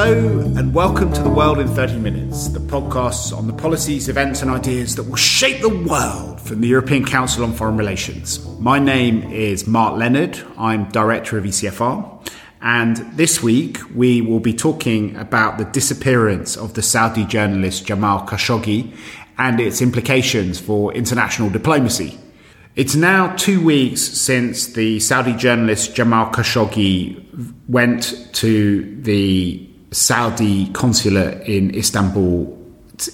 Hello, and welcome to The World in 30 Minutes, the podcast on the policies, events, and ideas that will shape the world from the European Council on Foreign Relations. My name is Mark Leonard, I'm Director of ECFR, and this week we will be talking about the disappearance of the Saudi journalist Jamal Khashoggi and its implications for international diplomacy. It's now two weeks since the Saudi journalist Jamal Khashoggi went to the Saudi consulate in Istanbul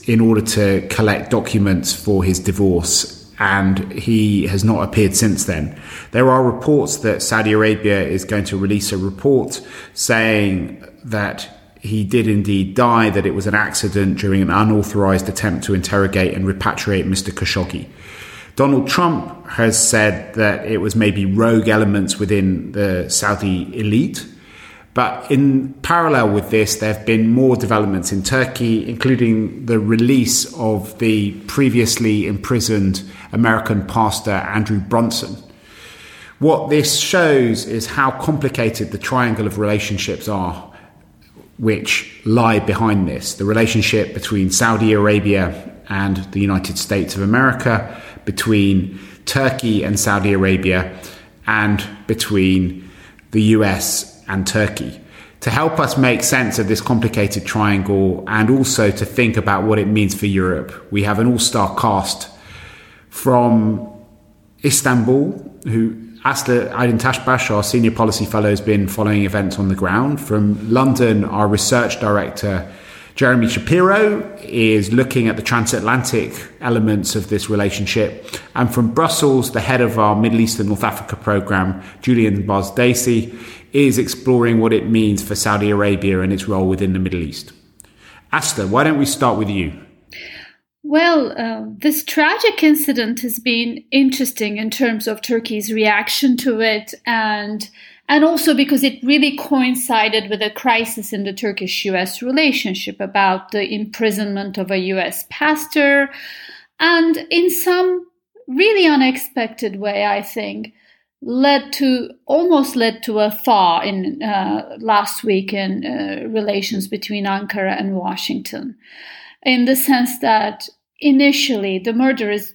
in order to collect documents for his divorce. And he has not appeared since then. There are reports that Saudi Arabia is going to release a report saying that he did indeed die, that it was an accident during an unauthorized attempt to interrogate and repatriate Mr. Khashoggi. Donald Trump has said that it was maybe rogue elements within the Saudi elite but in parallel with this, there have been more developments in Turkey, including the release of the previously imprisoned American pastor Andrew Brunson. What this shows is how complicated the triangle of relationships are which lie behind this the relationship between Saudi Arabia and the United States of America, between Turkey and Saudi Arabia, and between the US and Turkey to help us make sense of this complicated triangle and also to think about what it means for Europe. We have an all star cast from Istanbul, who Aslı Aydıntaşbaş, our senior policy fellow, has been following events on the ground. From London, our research director, Jeremy Shapiro, is looking at the transatlantic elements of this relationship. And from Brussels, the head of our Middle East and North Africa program, Julien Barnes-Dacey, is exploring what it means for Saudi Arabia and its role within the Middle East. Aslı, why don't we start with you? Well, uh, this tragic incident has been interesting in terms of Turkey's reaction to it and and also because it really coincided with a crisis in the Turkish US relationship about the imprisonment of a US pastor and in some really unexpected way I think led to almost led to a thaw in uh, last week in uh, relations between Ankara and Washington, in the sense that initially the murder is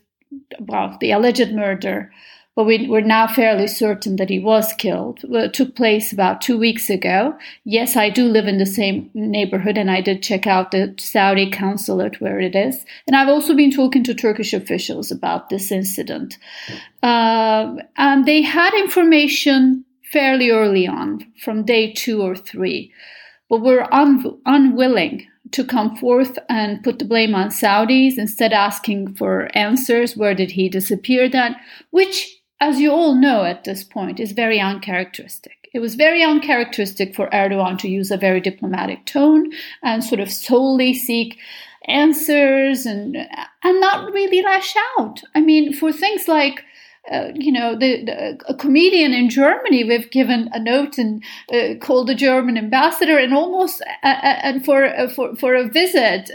well the alleged murder but we, are now fairly certain that he was killed, it took place about two weeks ago. Yes, I do live in the same neighborhood and I did check out the Saudi consulate where it is. And I've also been talking to Turkish officials about this incident. Uh, and they had information fairly early on, from day two or three, but were un- unwilling to come forth and put the blame on Saudis, instead asking for answers. Where did he disappear then? Which as you all know at this point, is very uncharacteristic. It was very uncharacteristic for Erdogan to use a very diplomatic tone and sort of solely seek answers and and not really lash out. I mean, for things like uh, you know, the, the, a comedian in Germany, we've given a note and uh, called the German ambassador, and almost uh, uh and for uh, for for a visit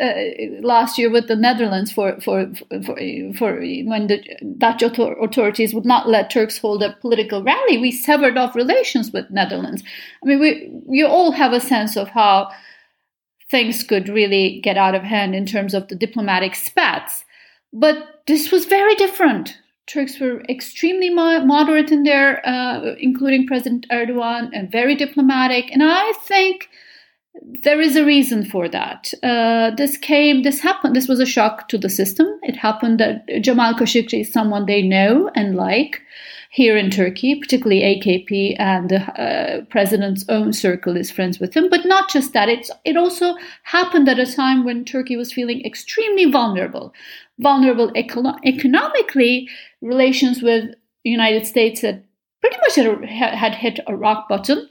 last year with the Netherlands for for for, for when the Dutch authorities would not let Turks hold a political rally, we severed off relations with Netherlands. I mean, we you all have a sense of how things could really get out of hand in terms of the diplomatic spats, but this was very different Turks were extremely moderate in there, uh, including President Erdogan, and very diplomatic. And I think there is a reason for that. Uh, this came, this happened, this was a shock to the system. It happened that Jamal Khashoggi is someone they know and like here in Turkey, particularly AKP and the uh, president's own circle is friends with him. But not just that, it's, it also happened at a time when Turkey was feeling extremely vulnerable. Vulnerable econo- economically, relations with United States had pretty much had, had hit a rock bottom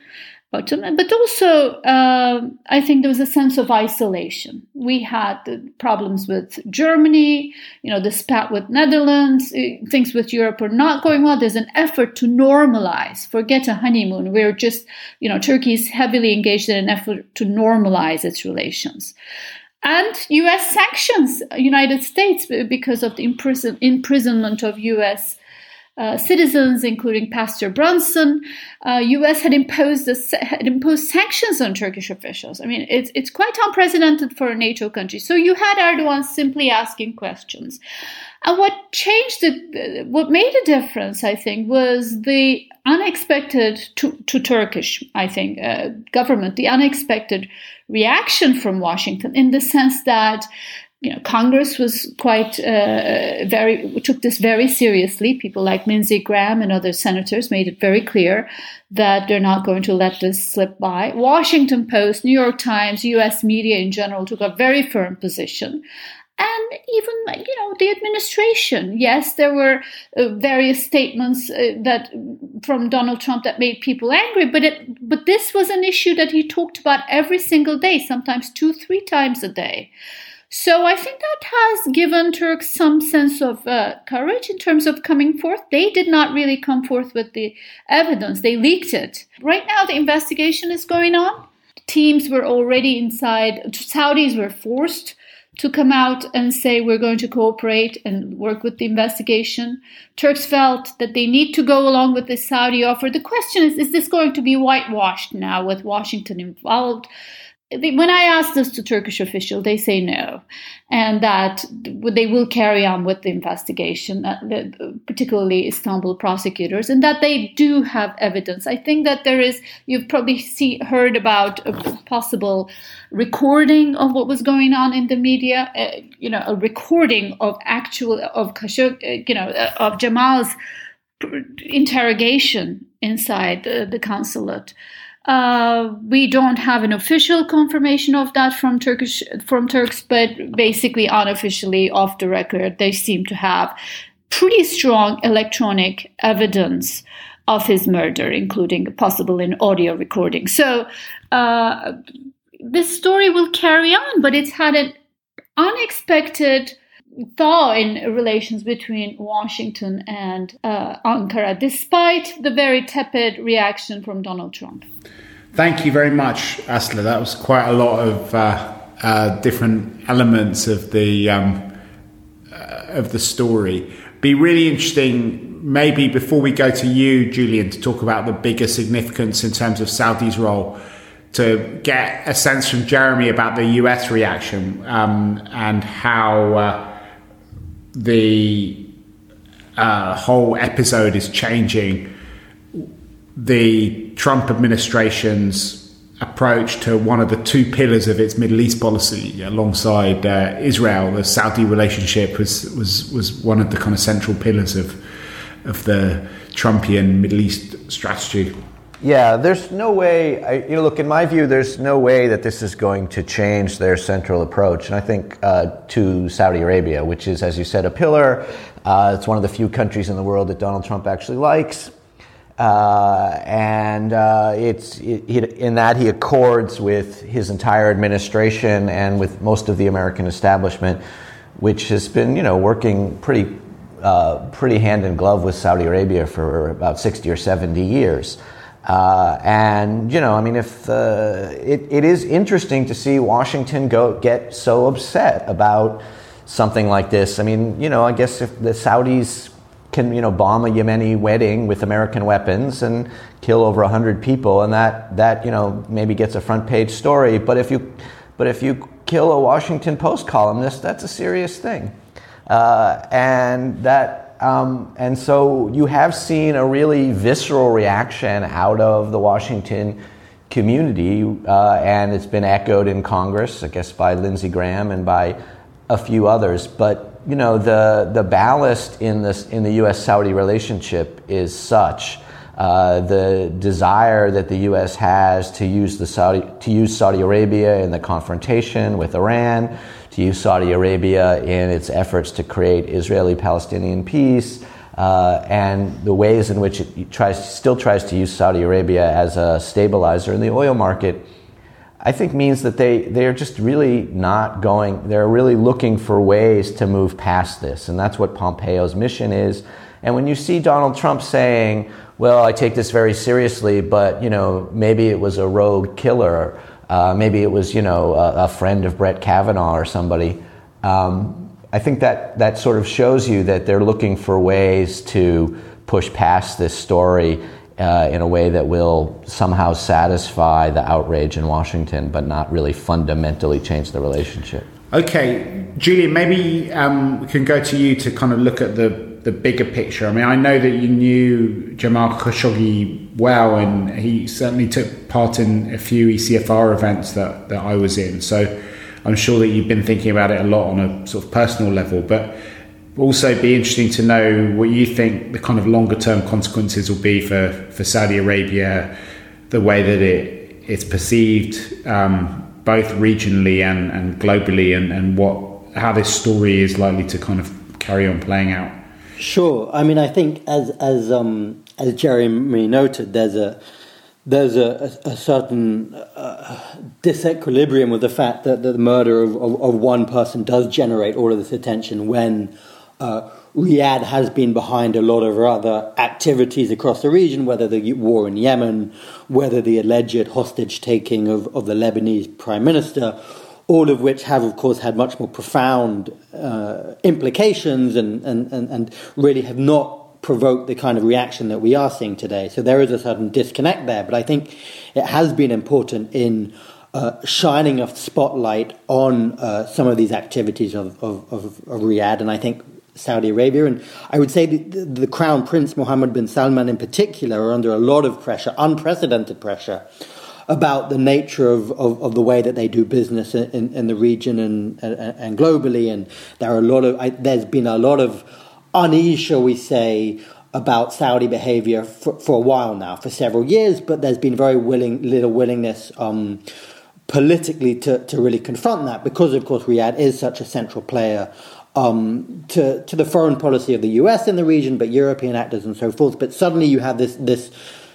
bottom. But also, uh, I think there was a sense of isolation. We had problems with Germany, you know, the spat with Netherlands, uh, things with Europe are not going well. There's an effort to normalize, forget a honeymoon. We're just, you know, Turkey is heavily engaged in an effort to normalize its relations. And US sanctions, uh, United States, uh, because of the imprison- imprisonment of US uh, citizens, including Pastor Brunson. Uh, U.S. had imposed a, had imposed sanctions on Turkish officials. I mean, it's it's quite unprecedented for a NATO country. So you had Erdogan simply asking questions. And what changed it, what made a difference, I think, was the unexpected to, to Turkish, I think, uh, government, the unexpected reaction from Washington in the sense that you know, Congress was quite uh, very took this very seriously. People like Lindsey Graham and other senators made it very clear that they're not going to let this slip by. Washington Post, New York Times, U.S. media in general took a very firm position and even you know the administration yes there were uh, various statements uh, that from Donald Trump that made people angry but it but this was an issue that he talked about every single day sometimes two three times a day so I think that has given Turks some sense of uh, courage in terms of coming forth. They did not really come forth with the evidence, they leaked it. Right now, the investigation is going on. Teams were already inside, Saudis were forced to come out and say we're going to cooperate and work with the investigation. Turks felt that they need to go along with the Saudi offer. The question is is this going to be whitewashed now with Washington involved? When I ask this to Turkish officials, they say no, and that they will carry on with the investigation, uh, particularly Istanbul prosecutors, and that they do have evidence. I think that there is. You've probably see, heard about a possible recording of what was going on in the media. Uh, you know, a recording of actual of Khashoggi, uh, you know, uh, of Jamal's interrogation inside the, the consulate. Uh, we don't have an official confirmation of that from Turkish from Turks, but basically unofficially, off the record, they seem to have pretty strong electronic evidence of his murder, including possible in audio recording. So uh, this story will carry on, but it's had an unexpected thaw in relations between Washington and uh, Ankara, despite the very tepid reaction from Donald Trump. Thank you very much, Aslı. That was quite a lot of uh, uh, different elements of the um, uh, of the story. Be really interesting, maybe before we go to you, Julien, to talk about the bigger significance in terms of Saudi's role to get a sense from Jeremy about the US reaction um, and how uh, the uh, whole episode is changing the Trump administration's approach to one of the two pillars of its Middle East policy alongside uh, Israel. The Saudi relationship was, was, was one of the kind of central pillars of, of the Trumpian Middle East strategy. Yeah, there's no way. I, you know, look, in my view, there's no way that this is going to change their central approach. And I think uh, to Saudi Arabia, which is, as you said, a pillar. Uh, it's one of the few countries in the world that Donald Trump actually likes. Uh, and uh, it's it, in that he accords with his entire administration and with most of the American establishment, which has been, you know, working pretty, uh, pretty hand in glove with Saudi Arabia for about 60 or 70 years. Uh, and you know, I mean, if uh, it, it is interesting to see Washington go get so upset about something like this. I mean, you know, I guess if the Saudis can you know bomb a Yemeni wedding with American weapons and kill over hundred people, and that that you know maybe gets a front page story. But if you but if you kill a Washington Post columnist, that's a serious thing, uh, and that. Um, and so you have seen a really visceral reaction out of the Washington community, uh, and it's been echoed in Congress, I guess, by Lindsey Graham and by a few others. But you know, the, the ballast in, this, in the US Saudi relationship is such. Uh, the desire that the U.S. has to use the Saudi to use Saudi Arabia in the confrontation with Iran, to use Saudi Arabia in its efforts to create Israeli-Palestinian peace, uh, and the ways in which it tries still tries to use Saudi Arabia as a stabilizer in the oil market I think means that they, they're just really not going, they're really looking for ways to move past this. And that's what Pompeo's mission is. And when you see Donald Trump saying, well, I take this very seriously, but, you know, maybe it was a rogue killer, uh, maybe it was, you know, a, a, friend of Brett Kavanaugh or somebody, um, I think that, that sort of shows you that they're looking for ways to push past this story uh, in a way that will somehow satisfy the outrage in Washington, but not really fundamentally change the relationship. Okay, Julien, maybe um, we can go to you to kind of look at the, the bigger picture. I mean, I know that you knew Jamal Khashoggi well, and he certainly took part in a few ECFR events that, that I was in. So I'm sure that you've been thinking about it a lot on a sort of personal level, but also be interesting to know what you think the kind of longer term consequences will be for, for Saudi Arabia, the way that it it's perceived um, both regionally and, and globally, and, and what how this story is likely to kind of carry on playing out. Sure. I mean, I think as as um, as Jeremy noted, there's a there's a, a, a certain uh, disequilibrium with the fact that, that the murder of, of, of, one person does generate all of this attention when uh, Riyadh has been behind a lot of other activities across the region, whether the war in Yemen, whether the alleged hostage taking of, of the Lebanese prime minister, all of which have, of course, had much more profound uh, implications and, and, and, and really have not provoked the kind of reaction that we are seeing today. So there is a certain disconnect there, but I think it has been important in uh, shining a spotlight on uh, some of these activities of, of, of, of Riyadh, and I think Saudi Arabia. And I would say the, the, Crown Prince Mohammed bin Salman, in particular, are under a lot of pressure, unprecedented pressure, about the nature of, of, of the way that they do business in, in the region and, and, globally. And there are a lot of I, there's been a lot of unease, shall we say, about Saudi behavior for, for, a while now, for several years. But there's been very willing little willingness. Um, politically to, to really confront that because of course Riyadh is such a central player um, to to the foreign policy of the U.S. in the region, but European actors and so forth. But suddenly you have this this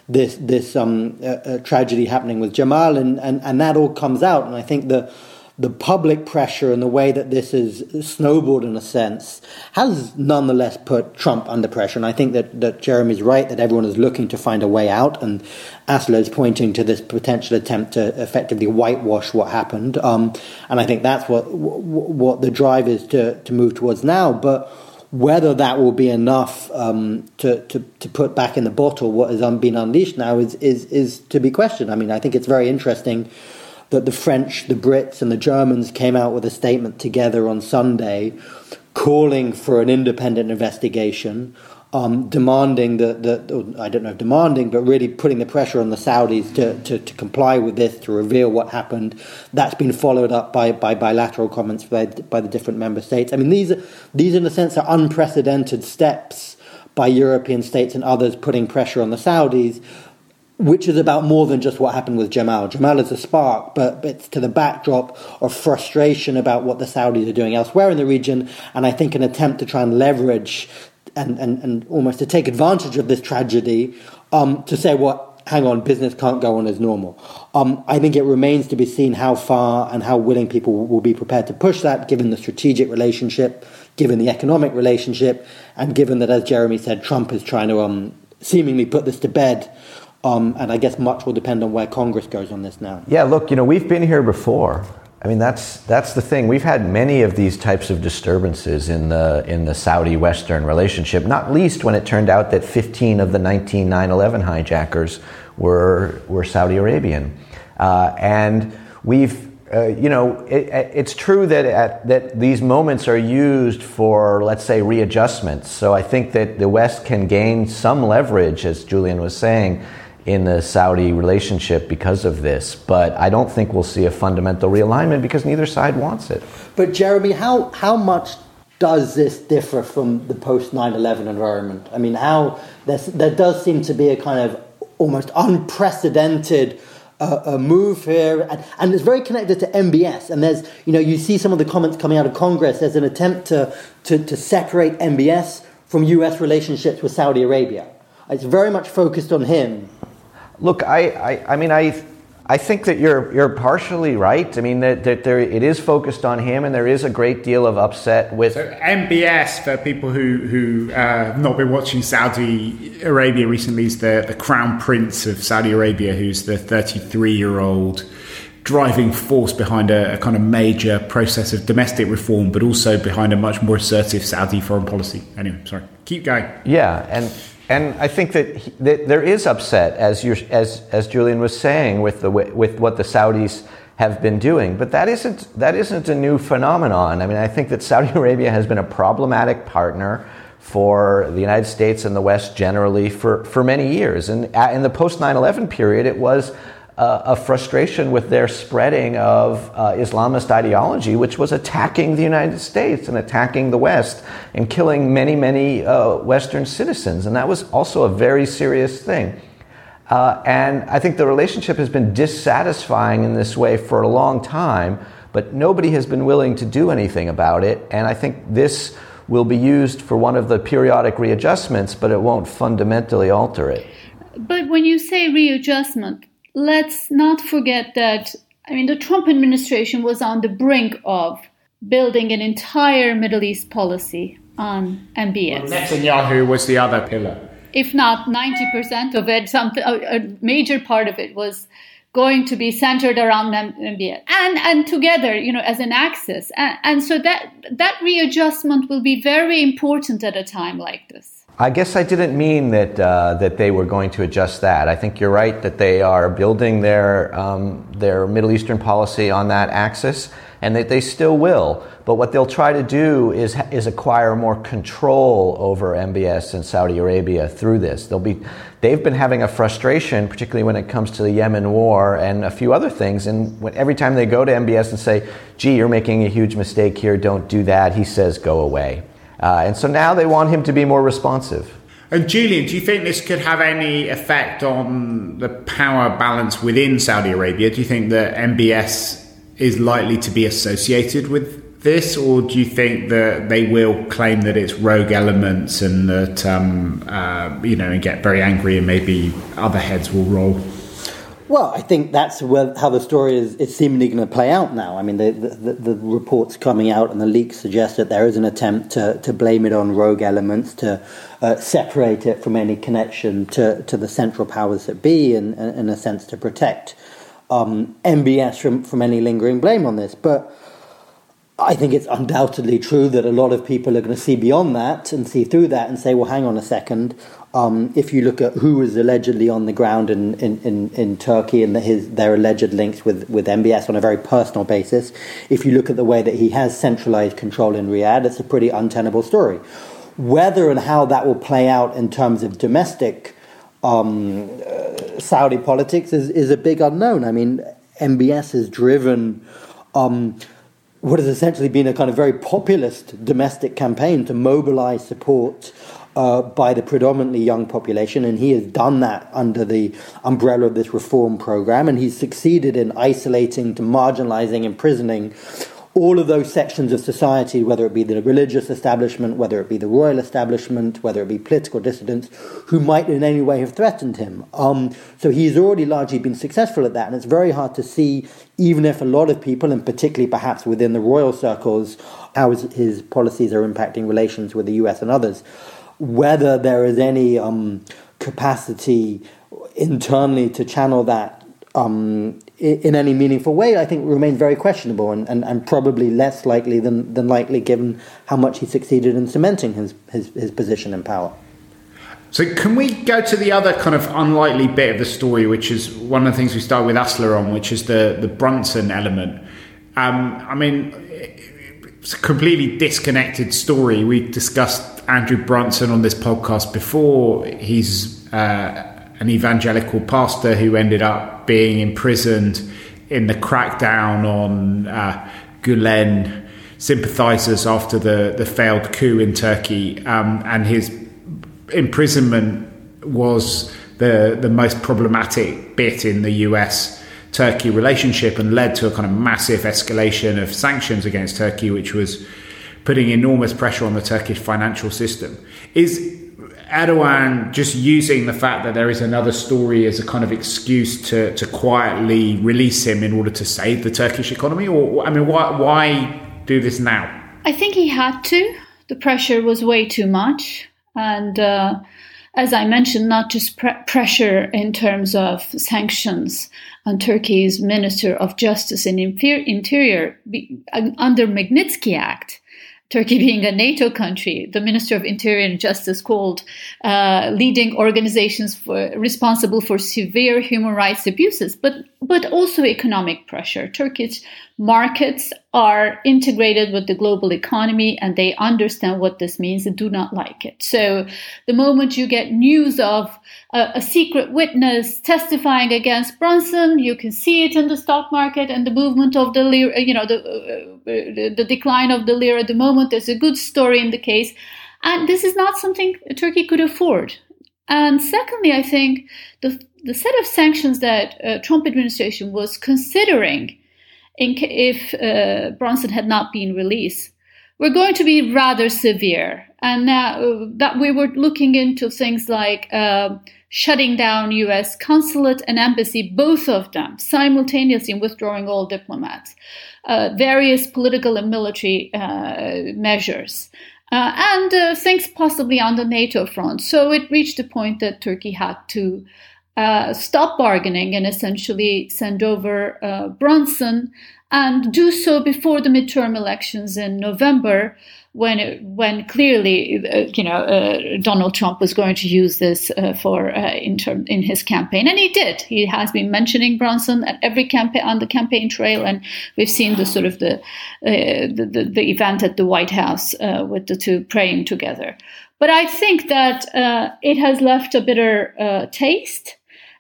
this this um, uh, uh, tragedy happening with Jamal, and, and and that all comes out. And I think the the public pressure and the way that this is snowballed in a sense has nonetheless put Trump under pressure. And I think that, that Jeremy's right that everyone is looking to find a way out. And Aslı is pointing to this potential attempt to effectively whitewash what happened. Um, and I think that's what, what the drive is to, to move towards now. But whether that will be enough um, to, to, to put back in the bottle what has been unleashed now is, is, is to be questioned. I mean, I think it's very interesting that the French, the Brits, and the Germans came out with a statement together on Sunday calling for an independent investigation, um, demanding that, that, I don't know demanding, but really putting the pressure on the Saudis to, to, to, comply with this, to reveal what happened. That's been followed up by, by bilateral comments by, by the different member states. I mean, these, these in a sense, are unprecedented steps by European states and others putting pressure on the Saudis which is about more than just what happened with Jamal. Jamal is a spark, but it's to the backdrop of frustration about what the Saudis are doing elsewhere in the region, and I think an attempt to try and leverage and, and, and almost to take advantage of this tragedy um, to say, what, well, hang on, business can't go on as normal. Um, I think it remains to be seen how far and how willing people will be prepared to push that, given the strategic relationship, given the economic relationship, and given that, as Jeremy said, Trump is trying to um, seemingly put this to bed um, and I guess much will depend on where Congress goes on this now. Yeah, look, you know, we've been here before. I mean, that's that's the thing. We've had many of these types of disturbances in the in the Saudi-Western relationship. Not least when it turned out that 15 of the 19 9/11 hijackers were were Saudi Arabian, uh, and we've. Uh, you know, it, it's true that at, that these moments are used for, let's say, readjustments. So I think that the West can gain some leverage, as Julien was saying, in the Saudi relationship because of this. But I don't think we'll see a fundamental realignment because neither side wants it. But Jeremy, how how much does this differ from the post 9/11 environment? I mean, how there does seem to be a kind of almost unprecedented uh, a move here, and, and, it's very connected to MBS. And there's, you know, you see some of the comments coming out of Congress. There's an attempt to, to, to separate MBS from U.S. relationships with Saudi Arabia. It's very much focused on him. Look, I, I, I mean, I, I think that you're you're partially right. I mean that, that there it is focused on him, and there is a great deal of upset with. So MBS for people who who uh, have not been watching Saudi Arabia recently is the the crown prince of Saudi Arabia, who's the 33 year old driving force behind a, a, kind of major process of domestic reform, but also behind a much more assertive Saudi foreign policy. Anyway, sorry, keep going. Yeah, and And I think that, he, that there is upset, as, as, as Julien was saying, with, the, with what the Saudis have been doing. But that isn't, that isn't a new phenomenon. I mean, I think that Saudi Arabia has been a problematic partner for the United States and the West generally for, for many years. And in the post 9 11 period, it was a frustration with their spreading of uh, Islamist ideology, which was attacking the United States and attacking the West and killing many, many uh, Western citizens. And that was also a very serious thing. Uh, and I think the relationship has been dissatisfying in this way for a long time, but nobody has been willing to do anything about it. And I think this will be used for one of the periodic readjustments, but it won't fundamentally alter it. But when you say readjustment, let's not forget that, I mean, the Trump administration was on the brink of building an entire Middle East policy on MBS. Well, Netanyahu was the other pillar if not 90% of it, something, a, major part of it was going to be centered around MBS and and together, you know, as an axis. And, and so that that readjustment will be very important at a time like this. I guess I didn't mean that uh, that they were going to adjust that. I think you're right that they are building their um, their Middle Eastern policy on that axis, and that they still will. But what they'll try to do is, is acquire more control over MBS and Saudi Arabia through this. They'll be, they've been having a frustration, particularly when it comes to the Yemen war and a few other things. And when, every time they go to MBS and say, gee, you're making a huge mistake here, don't do that, he says, go away. Uh, and so now they want him to be more responsive. And Julien, do you think this could have any effect on the power balance within Saudi Arabia? Do you think that MBS is likely to be associated with this, or do you think that they will claim that it's rogue elements and that um, uh, you know and get very angry and maybe other heads will roll? Well, I think that's where, how the story is, is seemingly going to play out now. I mean, the, the, the, reports coming out and the leaks suggest that there is an attempt to, to blame it on rogue elements, to uh, separate it from any connection to, to the central powers that be, and, in a sense, to protect um, MBS from, from any lingering blame on this. But I think it's undoubtedly true that a lot of people are going to see beyond that and see through that and say, well, hang on a second. Um, if you look at who was allegedly on the ground in, in, in, in Turkey and the, his, their alleged links with, with MBS on a very personal basis, if you look at the way that he has centralized control in Riyadh, it's a pretty untenable story. Whether and how that will play out in terms of domestic um, uh, Saudi politics is, is a big unknown. I mean, MBS has driven. Um, what has essentially been a kind of very populist domestic campaign to mobilize support uh, by the predominantly young population, and he has done that under the umbrella of this reform program, and he's succeeded in isolating, to marginalizing, imprisoning all of those sections of society, whether it be the religious establishment, whether it be the royal establishment, whether it be political dissidents, who might in any way have threatened him. Um, so he's already largely been successful at that, and it's very hard to see, even if a lot of people, and particularly perhaps within the royal circles, how his, his policies are impacting relations with the US and others, whether there is any um, capacity internally to channel that um, in any meaningful way, I think remains very questionable and, and, and probably less likely than, than likely given how much he succeeded in cementing his, his, his position in power. So, can we go to the other kind of unlikely bit of the story, which is one of the things we start with Aslı on, which is the, the Brunson element? Um, I mean, it's a completely disconnected story. We discussed Andrew Brunson on this podcast before. He's uh, an evangelical pastor who ended up being imprisoned in the crackdown on uh, Gulen sympathizers after the, the failed coup in Turkey. Um, and his imprisonment was the, the most problematic bit in the US Turkey relationship and led to a kind of massive escalation of sanctions against Turkey, which was putting enormous pressure on the Turkish financial system. Is Erdogan just using the fact that there is another story as a kind of excuse to, to quietly release him in order to save the Turkish economy? Or, I mean, why, why do this now? I think he had to. The pressure was way too much. And uh, as I mentioned, not just pre- pressure in terms of sanctions on Turkey's Minister of Justice and Interior under Magnitsky Act Turkey being a NATO country, the Minister of Interior and Justice called uh, leading organizations for, responsible for severe human rights abuses, but but also economic pressure. Turkish markets are integrated with the global economy and they understand what this means and do not like it. So the moment you get news of a, a secret witness testifying against Brunson, you can see it in the stock market and the movement of the lira, you know, the, uh, the decline of the lira. At the moment, there's a good story in the case. And this is not something Turkey could afford. And secondly, I think the, the set of sanctions that uh, Trump administration was considering in, if uh, Brunson had not been released we were going to be rather severe. And uh, that we were looking into things like uh, shutting down U.S. consulate and embassy, both of them simultaneously, withdrawing all diplomats, uh, various political and military uh, measures. Uh, and things possibly on the NATO front. So it reached a point that Turkey had to uh, stop bargaining and essentially send over uh, Brunson and do so before the midterm elections in November, when when clearly uh, you know uh, Donald Trump was going to use this uh, for uh, in term, in his campaign, and he did. He has been mentioning Brunson at every campaign on the campaign trail, and we've seen the sort of the the, the, the, event at the White House with the two praying together. But I think that it has left a bitter taste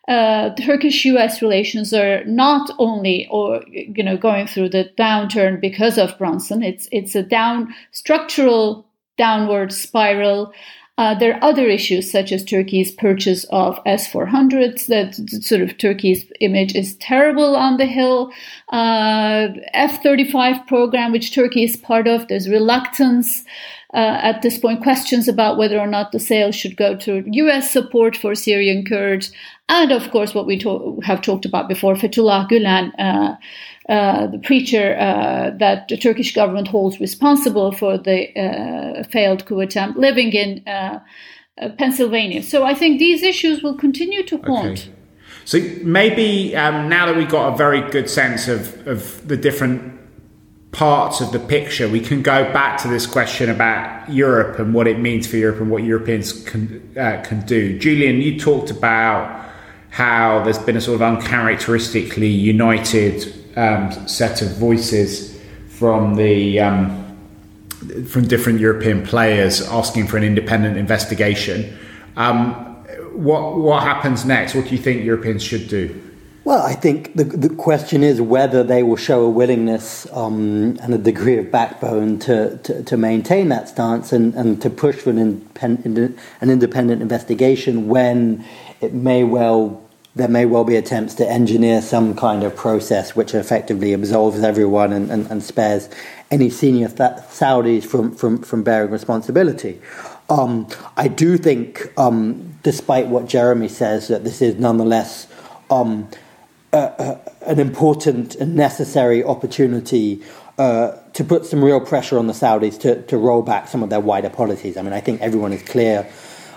uh, Turkish-U.S. relations are not only, or you know, going through the downturn because of Brunson. It's it's a down structural downward spiral. Uh, there are other issues such as Turkey's purchase of S-400s. That sort of Turkey's image is terrible on the hill. Uh, F-35 program, which Turkey is part of, there's reluctance. Uh, at this point, questions about whether or not the sale should go to U.S. support for Syrian Kurds, and of course, what we have talked about before, Fethullah Gulen, uh, uh, the preacher uh, that the Turkish government holds responsible for the uh, failed coup attempt, living in uh, uh, Pennsylvania. So I think these issues will continue to haunt. Okay. So maybe um, now that we've got a very good sense of, of the different parts of the picture, we can go back to this question about Europe and what it means for Europe and what Europeans can can do. Julien, you talked about how there's been a sort of uncharacteristically united um, set of voices from the um, from different European players asking for an independent investigation. Um, what what happens next? What do you think Europeans should do? Well, I think the the question is whether they will show a willingness um, and a degree of backbone to, to, to, maintain that stance and, and to push for an independent, an independent investigation when it may well there may well be attempts to engineer some kind of process which effectively absolves everyone and, and, and spares any senior th- Saudis from, from, from bearing responsibility. Um, I do think, um, despite what Jeremy says, that this is nonetheless um, an important and necessary opportunity uh, to put some real pressure on the Saudis to, to roll back some of their wider policies. I mean, I think everyone is clear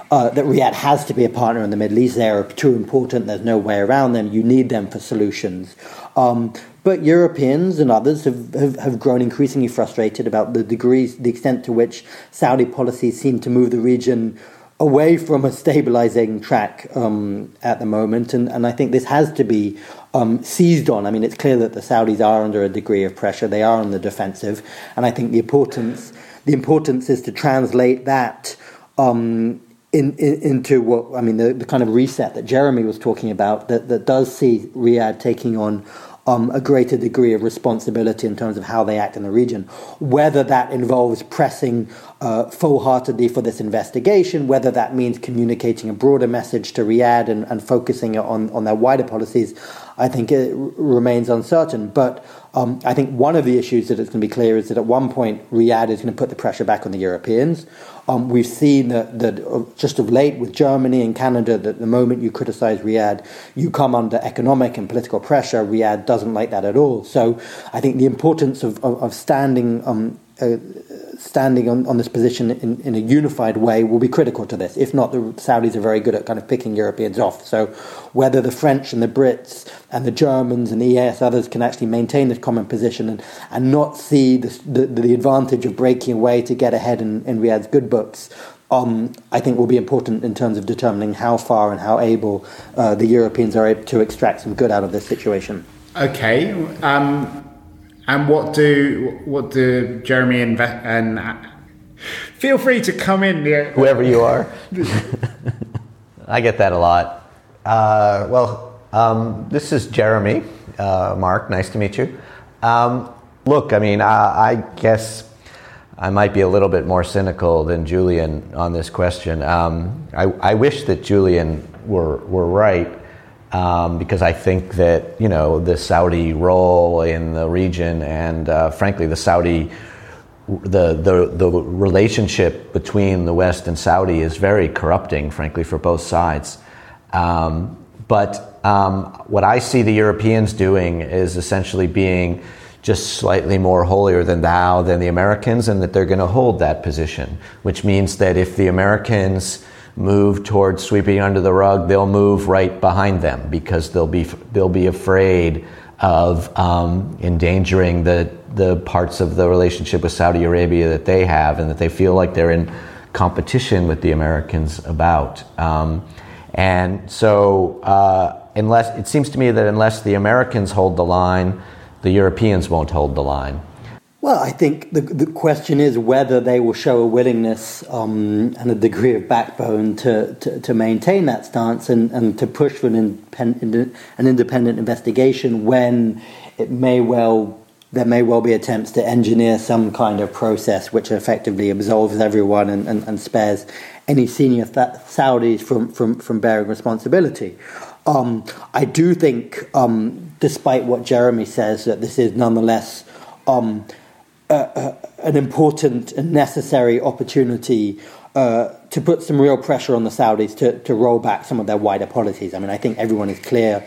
uh, that Riyadh has to be a partner in the Middle East. They are too important. There's no way around them. You need them for solutions. Um, but Europeans and others have, have, have, grown increasingly frustrated about the degrees, the extent to which Saudi policies seem to move the region away from a stabilizing track um, at the moment. And, and I think this has to be um, seized on. I mean, it's clear that the Saudis are under a degree of pressure. They are on the defensive. And I think the importance, the importance is to translate that um, in, in, into what I mean the, the kind of reset that Jeremy was talking about that, that does see Riyadh taking on um, a greater degree of responsibility in terms of how they act in the region. Whether that involves pressing uh, full heartedly for this investigation, whether that means communicating a broader message to Riyadh and, and focusing on, on their wider policies, I think it r- remains uncertain. But um, I think one of the issues that it's going to be clear is that at one point Riyadh is going to put the pressure back on the Europeans. Um, we've seen that, that uh, just of late with Germany and Canada, that the moment you criticize Riyadh, you come under economic and political pressure. Riyadh doesn't like that at all. So I think the importance of, of, of standing um, uh, standing on, on this position in, in a unified way will be critical to this. If not, the Saudis are very good at kind of picking Europeans off. So whether the French and the Brits and the Germans and the EAS others can actually maintain this common position and, and not see the, the, the advantage of breaking away to get ahead in, in Riyadh's good books, um, I think will be important in terms of determining how far and how able uh, the Europeans are able to extract some good out of this situation. Okay, um, and what do what do Jeremy and, and uh, feel free to come in, yeah. whoever you are. I get that a lot. Uh, well, um, this is Jeremy. Uh, Mark, nice to meet you. Um, look, I mean, I guess I might be a little bit more cynical than Julien on this question. Um, I, I, wish that Julien were, were right um, because I think that, you know, the Saudi role in the region and, uh, frankly, the Saudi, the, the, the relationship between the West and Saudi is very corrupting, frankly, for both sides. Um, but um, what I see the Europeans doing is essentially being just slightly more holier than thou than the Americans, and that they're going to hold that position, which means that if the Americans move towards sweeping under the rug, they'll move right behind them because they'll be they'll be afraid of um, endangering the the parts of the relationship with Saudi Arabia that they have, and that they feel like they're in competition with the Americans about. Um, and so, uh, unless it seems to me that unless the Americans hold the line the Europeans won't hold the line? Well, I think the, the question is whether they will show a willingness um, and a degree of backbone to, to, to, maintain that stance and, and to push for an independent, an independent investigation when it may well there may well be attempts to engineer some kind of process which effectively absolves everyone and, and, and spares any senior Saudis from, from, from bearing responsibility. Um, I do think, um, despite what Jeremy says, that this is nonetheless um, an important and necessary opportunity uh, to put some real pressure on the Saudis to, to roll back some of their wider policies. I mean, I think everyone is clear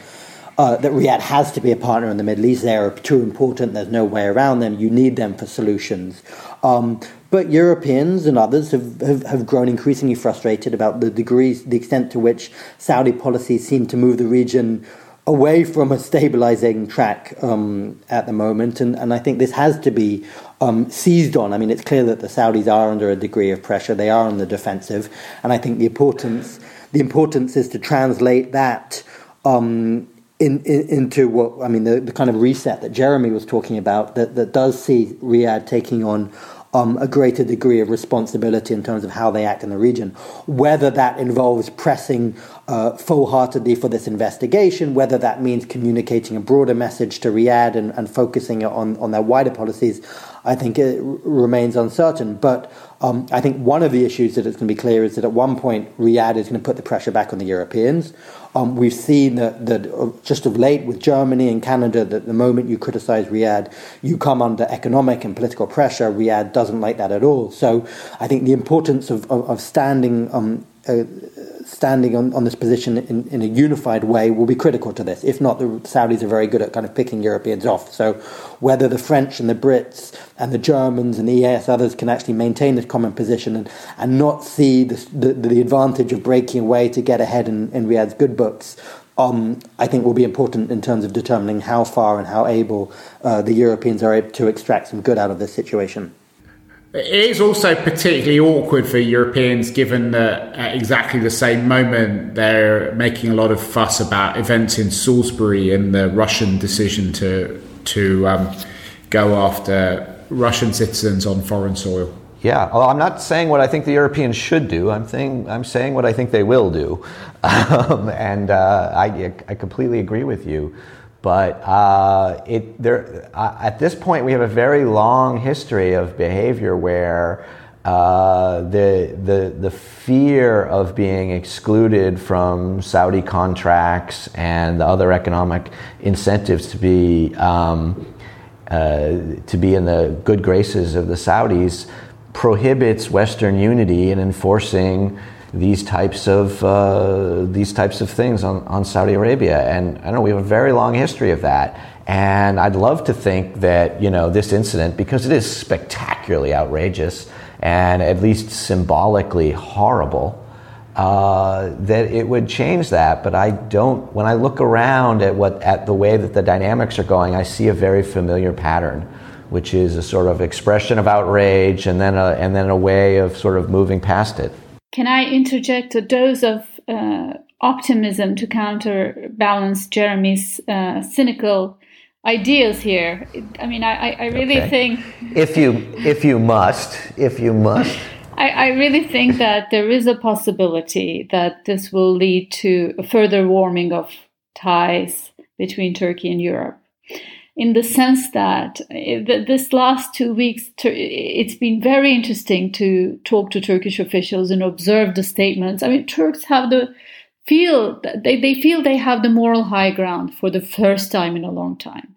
uh, that Riyadh has to be a partner in the Middle East. They are too important. There's no way around them. You need them for solutions. Um, but Europeans and others have, have, have, grown increasingly frustrated about the degrees, the extent to which Saudi policies seem to move the region away from a stabilizing track um, at the moment. And, and I think this has to be um, seized on. I mean, it's clear that the Saudis are under a degree of pressure. They are on the defensive. And I think the importance, the importance is to translate that um, in, in, into what, I mean, the, the kind of reset that Jeremy was talking about that, that does see Riyadh taking on um, a greater degree of responsibility in terms of how they act in the region. Whether that involves pressing uh, full heartedly for this investigation, whether that means communicating a broader message to Riyadh and, and focusing on, on their wider policies, I think it remains uncertain. But um, I think one of the issues that it's going to be clear is that at one point Riyadh is going to put the pressure back on the Europeans. Um, we've seen that, that uh, just of late with Germany and Canada, that the moment you criticize Riyadh, you come under economic and political pressure. Riyadh doesn't like that at all. So I think the importance of, of, of standing um, uh, standing on, on this position in, in a unified way will be critical to this. If not, the Saudis are very good at kind of picking Europeans off. So whether the French and the Brits and the Germans and the EAS others can actually maintain this common position and, and not see the, the, the advantage of breaking away to get ahead in, in Riyadh's good books, um, I think will be important in terms of determining how far and how able uh, the Europeans are able to extract some good out of this situation. It is also particularly awkward for Europeans given that at exactly the same moment they're making a lot of fuss about events in Salisbury and the Russian decision to to um, go after Russian citizens on foreign soil. Yeah, well, I'm not saying what I think the Europeans should do. I'm saying I'm saying what I think they will do, um, and uh, I I completely agree with you. But uh, it, there, uh, at this point, we have a very long history of behavior where uh, the, the, the fear of being excluded from Saudi contracts and the other economic incentives to be, um, uh, to be in the good graces of the Saudis prohibits Western unity in enforcing these types of uh, these types of things on, on Saudi Arabia. And I know, we have a very long history of that. And I'd love to think that you know this incident, because it is spectacularly outrageous and at least symbolically horrible, uh, that it would change that. But I don't. When I look around at what at the way that the dynamics are going, I see a very familiar pattern, which is a sort of expression of outrage and then a, and then a way of sort of moving past it. Can I interject a dose of uh, optimism to counterbalance Jeremy's uh, cynical ideas here? I mean, I, I really okay. think if you if you must, if you must. I, I really think that there is a possibility that this will lead to a further warming of ties between Turkey and Europe in the sense that this last two weeks, it's been very interesting to talk to Turkish officials and observe the statements. I mean, Turks have the feel they, they feel they have the moral high ground for the first time in a long time.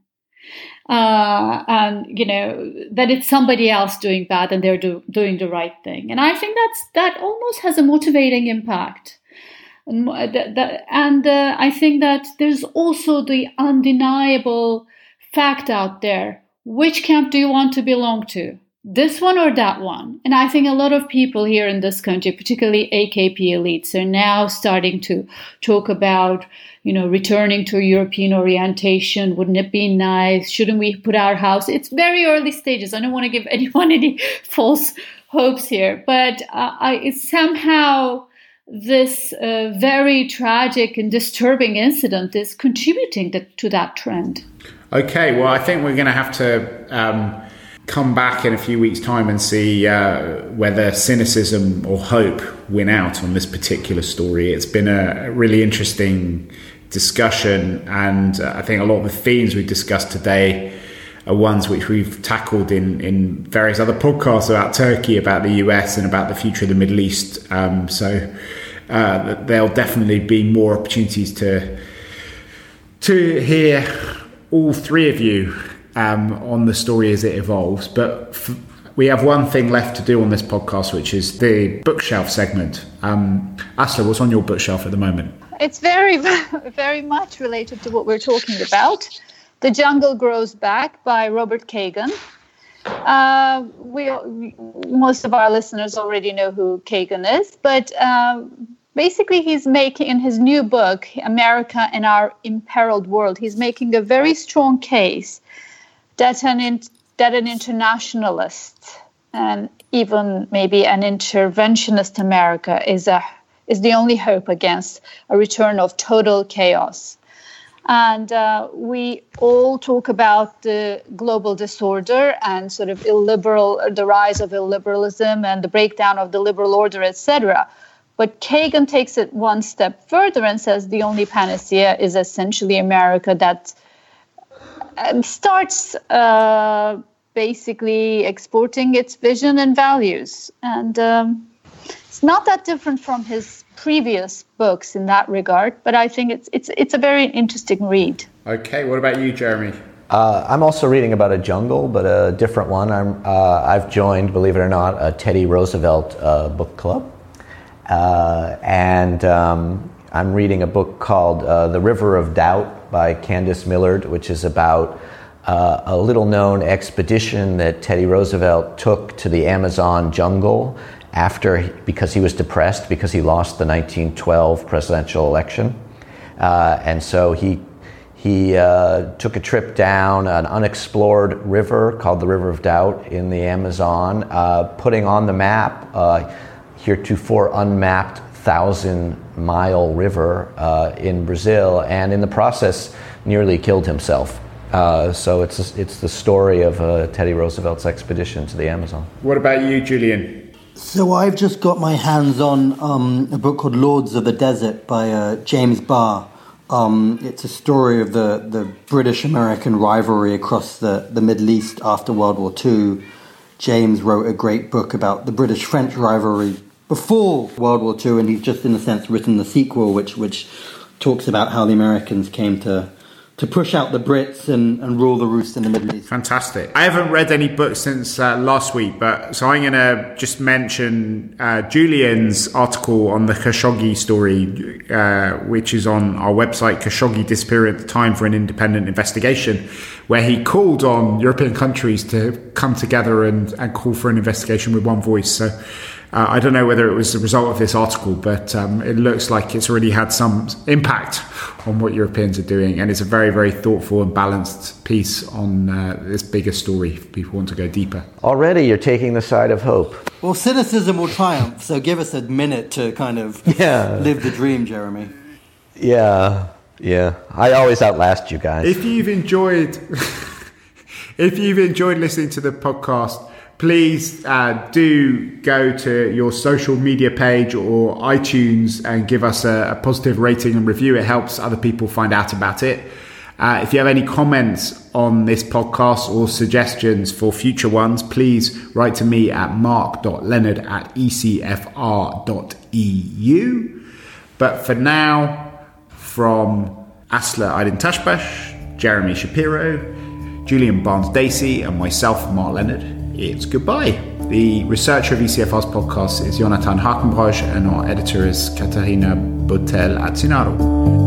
Uh, and you know that it's somebody else doing bad and they're do, doing the right thing. And I think that's that almost has a motivating impact. And, and uh, I think that there's also the undeniable fact out there. Which camp do you want to belong to? This one or that one? And I think a lot of people here in this country, particularly AKP elites, are now starting to talk about, you know, returning to European orientation. Wouldn't it be nice? Shouldn't we put our house? It's very early stages. I don't want to give anyone any false hopes here, but uh, I, somehow this uh, very tragic and disturbing incident is contributing to, to that trend. Okay, well, I think we're going to have to um, come back in a few weeks' time and see uh, whether cynicism or hope win out on this particular story. It's been a really interesting discussion, and uh, I think a lot of the themes we've discussed today are ones which we've tackled in, in various other podcasts about Turkey, about the US, and about the future of the Middle East. Um, so uh, there'll definitely be more opportunities to to hear all three of you um, on the story as it evolves. But f- we have one thing left to do on this podcast, which is the bookshelf segment. Um, Aslı, what's on your bookshelf at the moment? It's very, very much related to what we're talking about. The Jungle Grows Back by Robert Kagan. Uh, we most of our listeners already know who Kagan is, but uh, basically he's making in his new book america and our imperiled world he's making a very strong case that an that an internationalist and even maybe an interventionist america is a is the only hope against a return of total chaos. And uh, we all talk about the global disorder and sort of illiberal the rise of illiberalism and the breakdown of the liberal order etc but Kagan takes it one step further and says the only panacea is essentially America that um, starts uh, basically exporting its vision and values. And um, it's not that different from his previous books in that regard, but I think it's, it's, it's a very interesting read. Okay, what about you, Jeremy? Uh, I'm also reading about a jungle, but a different one. I'm, uh, I've joined, believe it or not, a Teddy Roosevelt uh, book club. Uh, and um, I'm reading a book called uh, The River of Doubt by Candice Millard, which is about uh, a little known expedition that Teddy Roosevelt took to the Amazon jungle after because he was depressed because he lost the 1912 presidential election. Uh, and so he he uh, took a trip down an unexplored river called the River of Doubt in the Amazon, uh, putting on the map uh, heretofore unmapped thousand mile river uh, in Brazil, and in the process, nearly killed himself. Uh, so it's it's the story of uh, Teddy Roosevelt's expedition to the Amazon. What about you, Julien? So I've just got my hands on um, a book called Lords of the Desert by uh, James Barr. Um, it's a story of the, the British American rivalry across the, the Middle East after World War II. James wrote a great book about the British French rivalry before World War II, and he's just in a sense written the sequel, which which talks about how the Americans came to to push out the Brits and, and rule the roost in the Middle East. Fantastic. I haven't read any books since uh, last week, but so I'm going to just mention uh, Julien's article on the Khashoggi story, uh, which is on our website, Khashoggi Disappearance Time for an Independent Investigation, where he called on European countries to come together and, and call for an investigation with one voice. So uh, I don't know whether it was the result of this article, but um, it looks like it's already had some impact on what Europeans are doing, and it's a very, very thoughtful and balanced piece on uh, this bigger story. If people want to go deeper. Already, you're taking the side of hope. Well, cynicism will triumph. So give us a minute to kind of yeah. live the dream, Jeremy. Yeah, yeah. I always outlast you guys. If you've enjoyed, if you've enjoyed listening to the podcast please uh, do go to your social media page or iTunes and give us a, a positive rating and review. It helps other people find out about it. Uh, if you have any comments on this podcast or suggestions for future ones, please write to me at mark.leonard at ecfr.eu. But for now, from Aslı Aydıntaşbaş, Jeremy Shapiro, Julien Barnes-Dacey, and myself, Mark Leonard, it's goodbye. The researcher of ECFR's podcast is Jonathan Hackenbroich, and our editor is Katarina Botel Atzinaro.